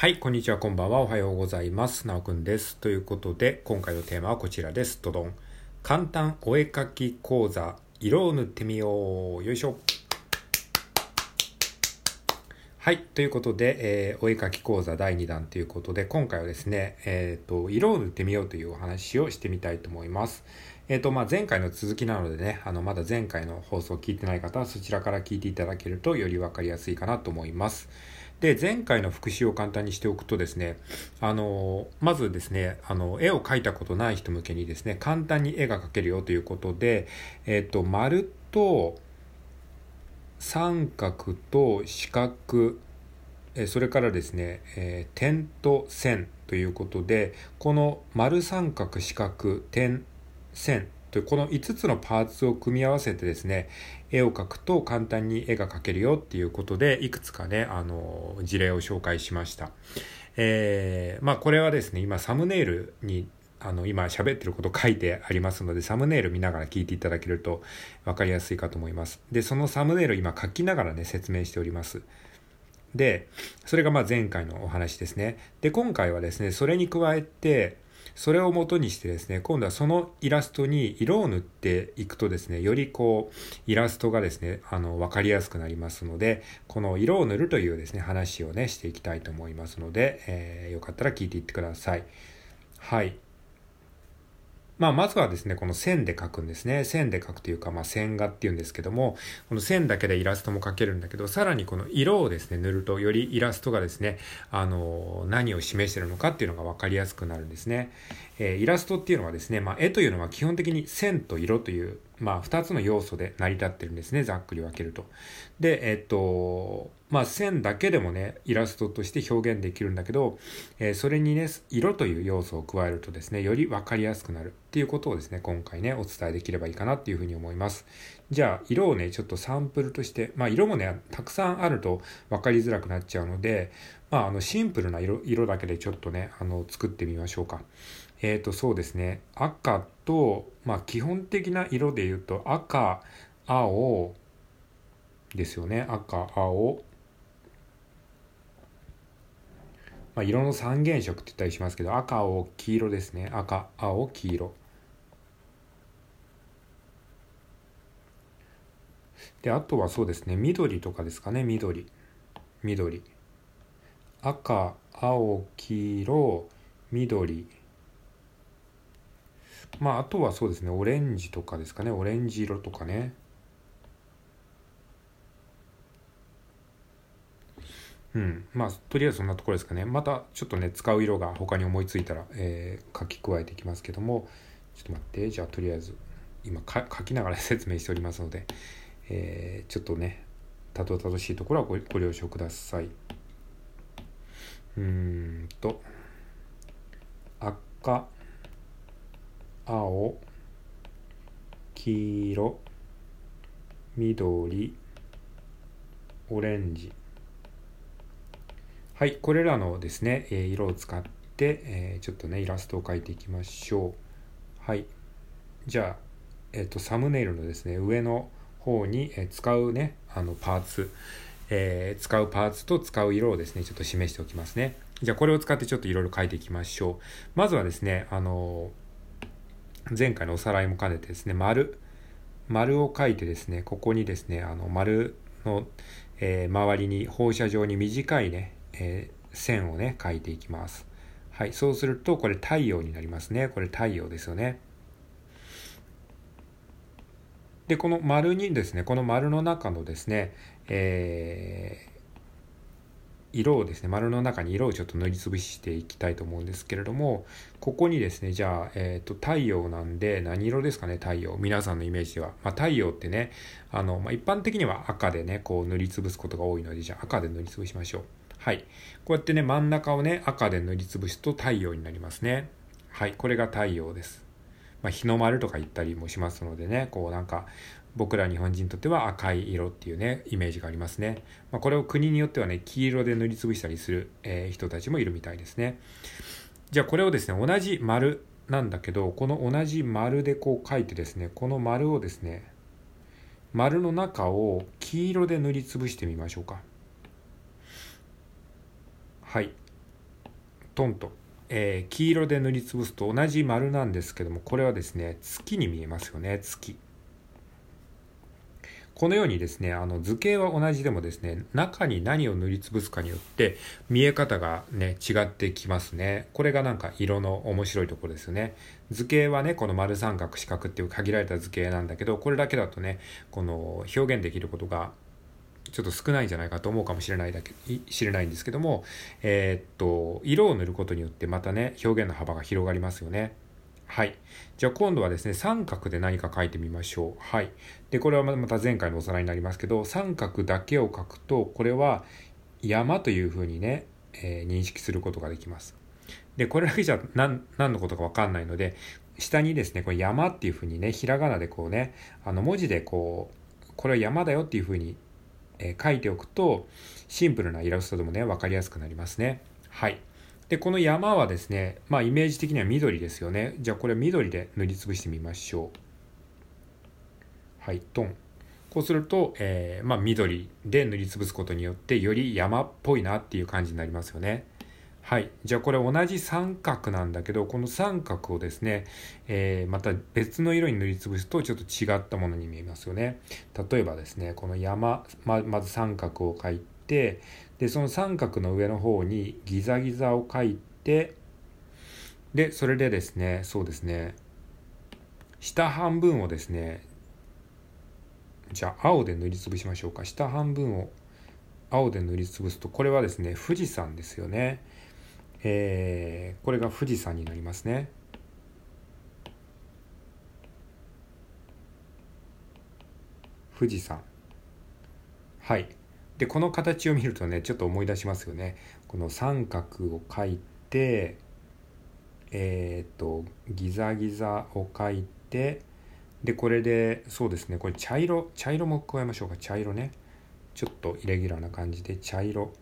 はい、こんにちは、こんばんは、おはようございます。なおくんです。ということで、今回のテーマはこちらです。どどん。簡単お絵かき講座、色を塗ってみよう。よいしょ。はい。ということで、えーお絵かき講座第2弾ということで、今回はですね、えっ、と、色を塗ってみようというお話をしてみたいと思います。えっ、と、まあ、前回の続きなのでね、あの、まだ前回の放送を聞いてない方はそちらから聞いていただけるとよりわかりやすいかなと思います。で、前回の復習を簡単にしておくとですね、あの、まずですね、あの、絵を描いたことない人向けにですね、簡単に絵が描けるよということで、えっ、と、丸と、三角と四角、それからですね、えー点と線ということで、この丸三角四角点線というこの5つのパーツを組み合わせてですね、絵を描くと簡単に絵が描けるよっていうことで、いくつかね、あの、事例を紹介しました。えーまあこれはですね、今サムネイルにあの、今喋ってること書いてありますので、サムネイル見ながら聞いていただけると分かりやすいかと思います。で、そのサムネイル今書きながらね、説明しております。で、それがまあ前回のお話ですね。で、今回はですね、それに加えて、それを元にしてですね、今度はそのイラストに色を塗っていくとですね、よりこう、イラストがですね、あの、わかりやすくなりますので、この色を塗るというですね、話をね、していきたいと思いますので、えーよかったら聞いていってください。はい。まあ、まずはですね、この線で描くんですね。線で描くというか、まあ、線画っていうんですけども、この線だけでイラストも描けるんだけど、さらにこの色をですね、塗ると、よりイラストがですね、あの、何を示してるのかっていうのが分かりやすくなるんですね。えーイラストっていうのはですね、まあ、絵というのは基本的に線と色という、まあ、二つの要素で成り立ってるんですね、ざっくり分けると。で、えっと、まあ、線だけでもね、イラストとして表現できるんだけど、えーそれにね、色という要素を加えるとですね、より分かりやすくなるっていうことをですね、今回ね、お伝えできればいいかなっていうふうに思います。じゃあ、色をね、ちょっとサンプルとして、まあ、色もね、たくさんあると分かりづらくなっちゃうので、まあ、あの、シンプルな色、色だけでちょっとね、あの、作ってみましょうか。えーと、そうですね、赤と、まあ、基本的な色で言うと、赤、青、ですよね。赤、青、まあ、色の三原色って言ったりしますけど、赤、青、黄色ですね。赤、青、黄色。で、あとはそうですね、緑とかですかね、緑。緑。赤、青、黄色、緑。まあ、あとはそうですね、オレンジとかですかね、オレンジ色とかね。うん。まあ、とりあえずそんなところですかね。また、ちょっとね、使う色が他に思いついたら、えー書き加えていきますけども、ちょっと待って、じゃあ、とりあえず、今か、書きながら説明しておりますので、えーちょっとね、たどたどしいところはごご了承ください。うーんと、赤、青、黄色、緑、オレンジ。はい、これらのですね、え色を使って、えちょっとね、イラストを描いていきましょう。はい。じゃあ、えっ、と、サムネイルのですね、上の方に、え使うね、あの、パーツ、えー使うパーツと使う色をですね、ちょっと示しておきますね。じゃあ、これを使ってちょっといろいろ描いていきましょう。まずはですね、あの前回のおさらいも兼ねてですね、丸、丸を描いてですね、ここにですね、あの、丸の、えー周りに放射状に短いね、えー線をね、描いていきます。はい、そうすると、これ太陽になりますね。これ太陽ですよね。で、この丸にですね、この丸の中のですね、えー色をですね、丸の中に色をちょっと塗りつぶしていきたいと思うんですけれども、ここにですね、じゃあ、えっ、と、太陽なんで、何色ですかね、太陽。皆さんのイメージでは。まあ、太陽ってね、あの、まあ、一般的には赤でね、こう塗りつぶすことが多いので、じゃあ赤で塗りつぶしましょう。はい。こうやってね、真ん中をね、赤で塗りつぶすと太陽になりますね。はい。これが太陽です。まあ、日の丸とか言ったりもしますのでね、こうなんか、僕ら日本人にとっては赤い色っていうね、イメージがありますね。まあ、これを国によってはね、黄色で塗りつぶしたりする、えー人たちもいるみたいですね。じゃあこれをですね、同じ丸なんだけど、この同じ丸でこう書いてですね、この丸をですね、丸の中を黄色で塗りつぶしてみましょうか。はい。トンと、えー、黄色で塗りつぶすと同じ丸なんですけども、これはですね、月に見えますよね、月。このようにですね、あの図形は同じでもですね、中に何を塗りつぶすかによって見え方がね、違ってきますね。これがなんか色の面白いところですよね。図形はね、この丸三角四角っていう限られた図形なんだけど、これだけだとね、この表現できることがちょっと少ないんじゃないかと思うかもしれないだけ、知れないんですけども、えー、っと、色を塗ることによってまたね、表現の幅が広がりますよね。はい。じゃあ今度はですね、三角で何か書いてみましょう。はい。で、これはまた前回のおさらいになりますけど、三角だけを書くと、これは山というふうにね、えー、認識することができます。で、これだけじゃ何何のことかわかんないので、下にですね、これ山っていうふうにね、ひらがなでこうね、あの文字でこう、これは山だよっていうふうに、えー、書いておくと、シンプルなイラストでもね、わかりやすくなりますね。はい。で、この山はですね、まあイメージ的には緑ですよね。じゃあこれ緑で塗りつぶしてみましょう。はい、トン。こうすると、えー、まあ緑で塗りつぶすことによってより山っぽいなっていう感じになりますよね。はい。じゃあこれ同じ三角なんだけど、この三角をですね、えー、また別の色に塗りつぶすとちょっと違ったものに見えますよね。例えばですね、この山、ままず三角を描いて、でその三角の上の方にギザギザを描いてでそれでですねそうですね下半分をですねじゃあ青で塗りつぶしましょうか。下半分を青で塗りつぶすとこれはですね富士山ですよね。えー、これが富士山になりますね。富士山。はい。でこの形を見るとねちょっと思い出しますよね。この三角を描いてえっ、とギザギザを描いてでこれでそうですねこれ茶色茶色も加えましょうか。茶色ね。ちょっとイレギュラーな感じで茶色。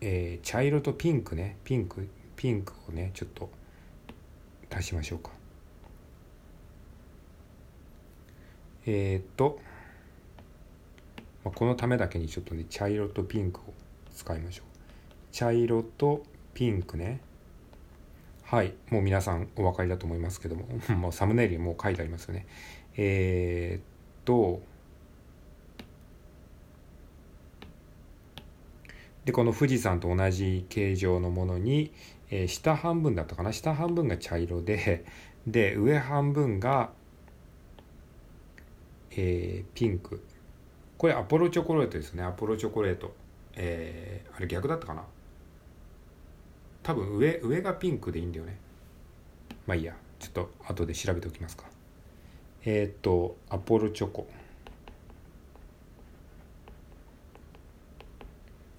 えー、茶色とピンクね。ピンクピンクをねちょっと足しましょうか。えー、っと、まあ、このためだけにちょっとね、茶色とピンクを使いましょう。茶色とピンクね。はい。もう皆さんお分かりだと思いますけども、もうサムネイルにもう書いてありますよね。えー、っと、で、この富士山と同じ形状のものに、えー、下半分だったかな？下半分が茶色で、で、上半分がえー、ピンク。これアポロチョコレートですね。アポロチョコレート。えー、あれ逆だったかな？多分上上がピンクでいいんだよね。まあいいや。ちょっと後で調べておきますか。えー、っとアポロチョコ。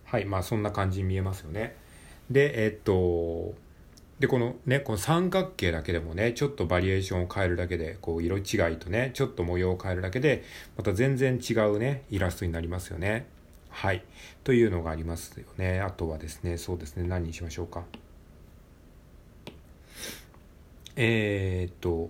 はいまあそんな感じに見えますよね。でえー、っとで、このね、この三角形だけでもね、ちょっとバリエーションを変えるだけで、こう色違いとね、ちょっと模様を変えるだけで、また全然違うね、イラストになりますよね。はい。というのがありますよね。あとはですね、そうですね、何にしましょうか。えー、っと、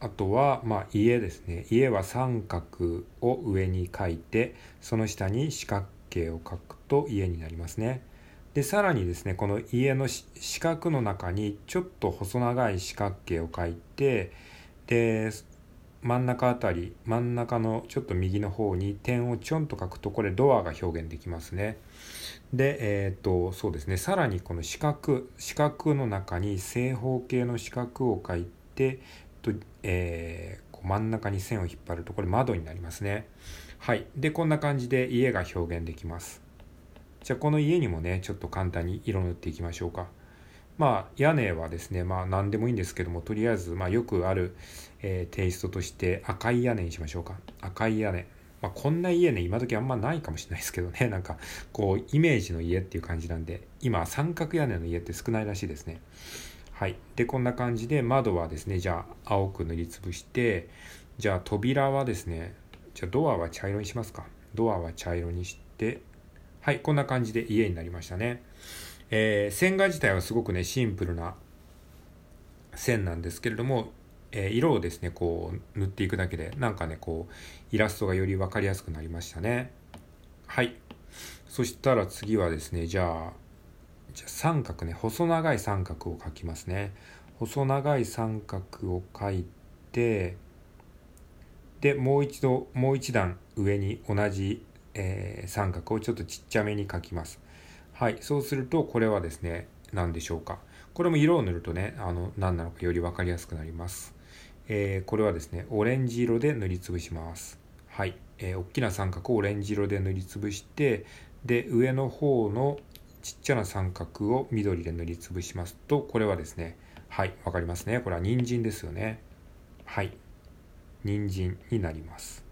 あとは、まあ、家ですね。家は三角を上に書いて、その下に四角形を書くと家になりますね。でさらにですねこの家の四角の中にちょっと細長い四角形を描いてで真ん中あたり真ん中のちょっと右の方に点をちょんと書くとこれドアが表現できますね。でえっ、とそうですねさらにこの四角四角の中に正方形の四角を書いてと、えー、こう真ん中に線を引っ張るとこれ窓になりますね。はい。でこんな感じで家が表現できます。じゃあこの家にもねちょっと簡単に色塗っていきましょうかまあ屋根はですねまあ何でもいいんですけどもとりあえずまあよくある、えー、テイストとして赤い屋根にしましょうか赤い屋根まあ、こんな家ね、今時あんまないかもしれないですけどね、なんか、こう、イメージの家っていう感じなんで、今、三角屋根の家って少ないらしいですね。はい。で、こんな感じで、窓はですね、じゃあ、青く塗りつぶして、じゃあ、扉はですね、じゃあ、ドアは茶色にしますか。ドアは茶色にして、はい、こんな感じで家になりましたね。えー、線画自体はすごくね、シンプルな線なんですけれども、えー、色をですね、こう塗っていくだけで、なんかね、こう、イラストがより分かりやすくなりましたね。はい。そしたら次はですね、じゃあ、じゃあ三角ね、細長い三角を描きますね。細長い三角を描いて、で、もう一度、もう一段上に同じ、えー、三角をちょっとちっちゃめに描きます。はい、そうすると、これはですね、何でしょうか。これも色を塗るとね、あの、何なのかより分かりやすくなります。えー、これはですね、オレンジ色で塗りつぶします。はい、えー、大きな三角をオレンジ色で塗りつぶして、で、上の方のちっちゃな三角を緑で塗りつぶしますと、これはですね、はい、わかりますね。これは人参ですよね。はい、人参になります。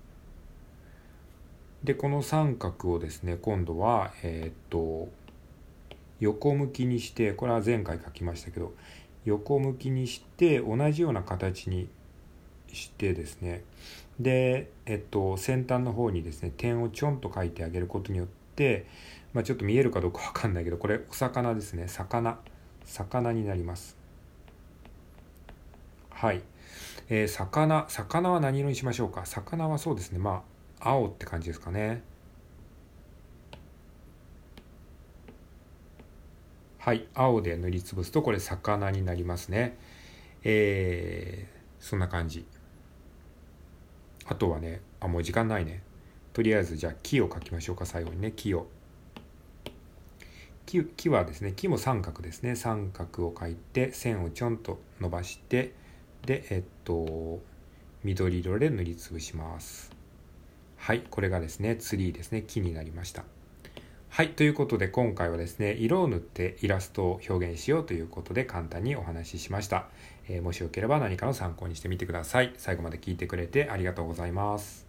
で、この三角をですね、今度は、えー、っと、横向きにして、これは前回書きましたけど、横向きにして同じような形にしてですねで、えっと、先端の方にですね点をちょんと書いてあげることによって、まあ、ちょっと見えるかどうかわかんないけどこれお魚ですね魚魚になります。はい、えー、魚魚は何色にしましょうか？魚はそうですねまあ青って感じですかねはい、青で塗りつぶすとこれ魚になりますね。えー、そんな感じ。あとはね、あ、もう時間ないね。とりあえずじゃあ木を描きましょうか、最後にね、木を。木木はですね、木も三角ですね。三角を描いて、線をちょんと伸ばして、で、えっと、緑色で塗りつぶします。はい、これがですね、ツリーですね、木になりました。はい。ということで今回はですね、色を塗ってイラストを表現しようということで簡単にお話ししました。えー、もしよければ何かの参考にしてみてください。最後まで聞いてくれてありがとうございます。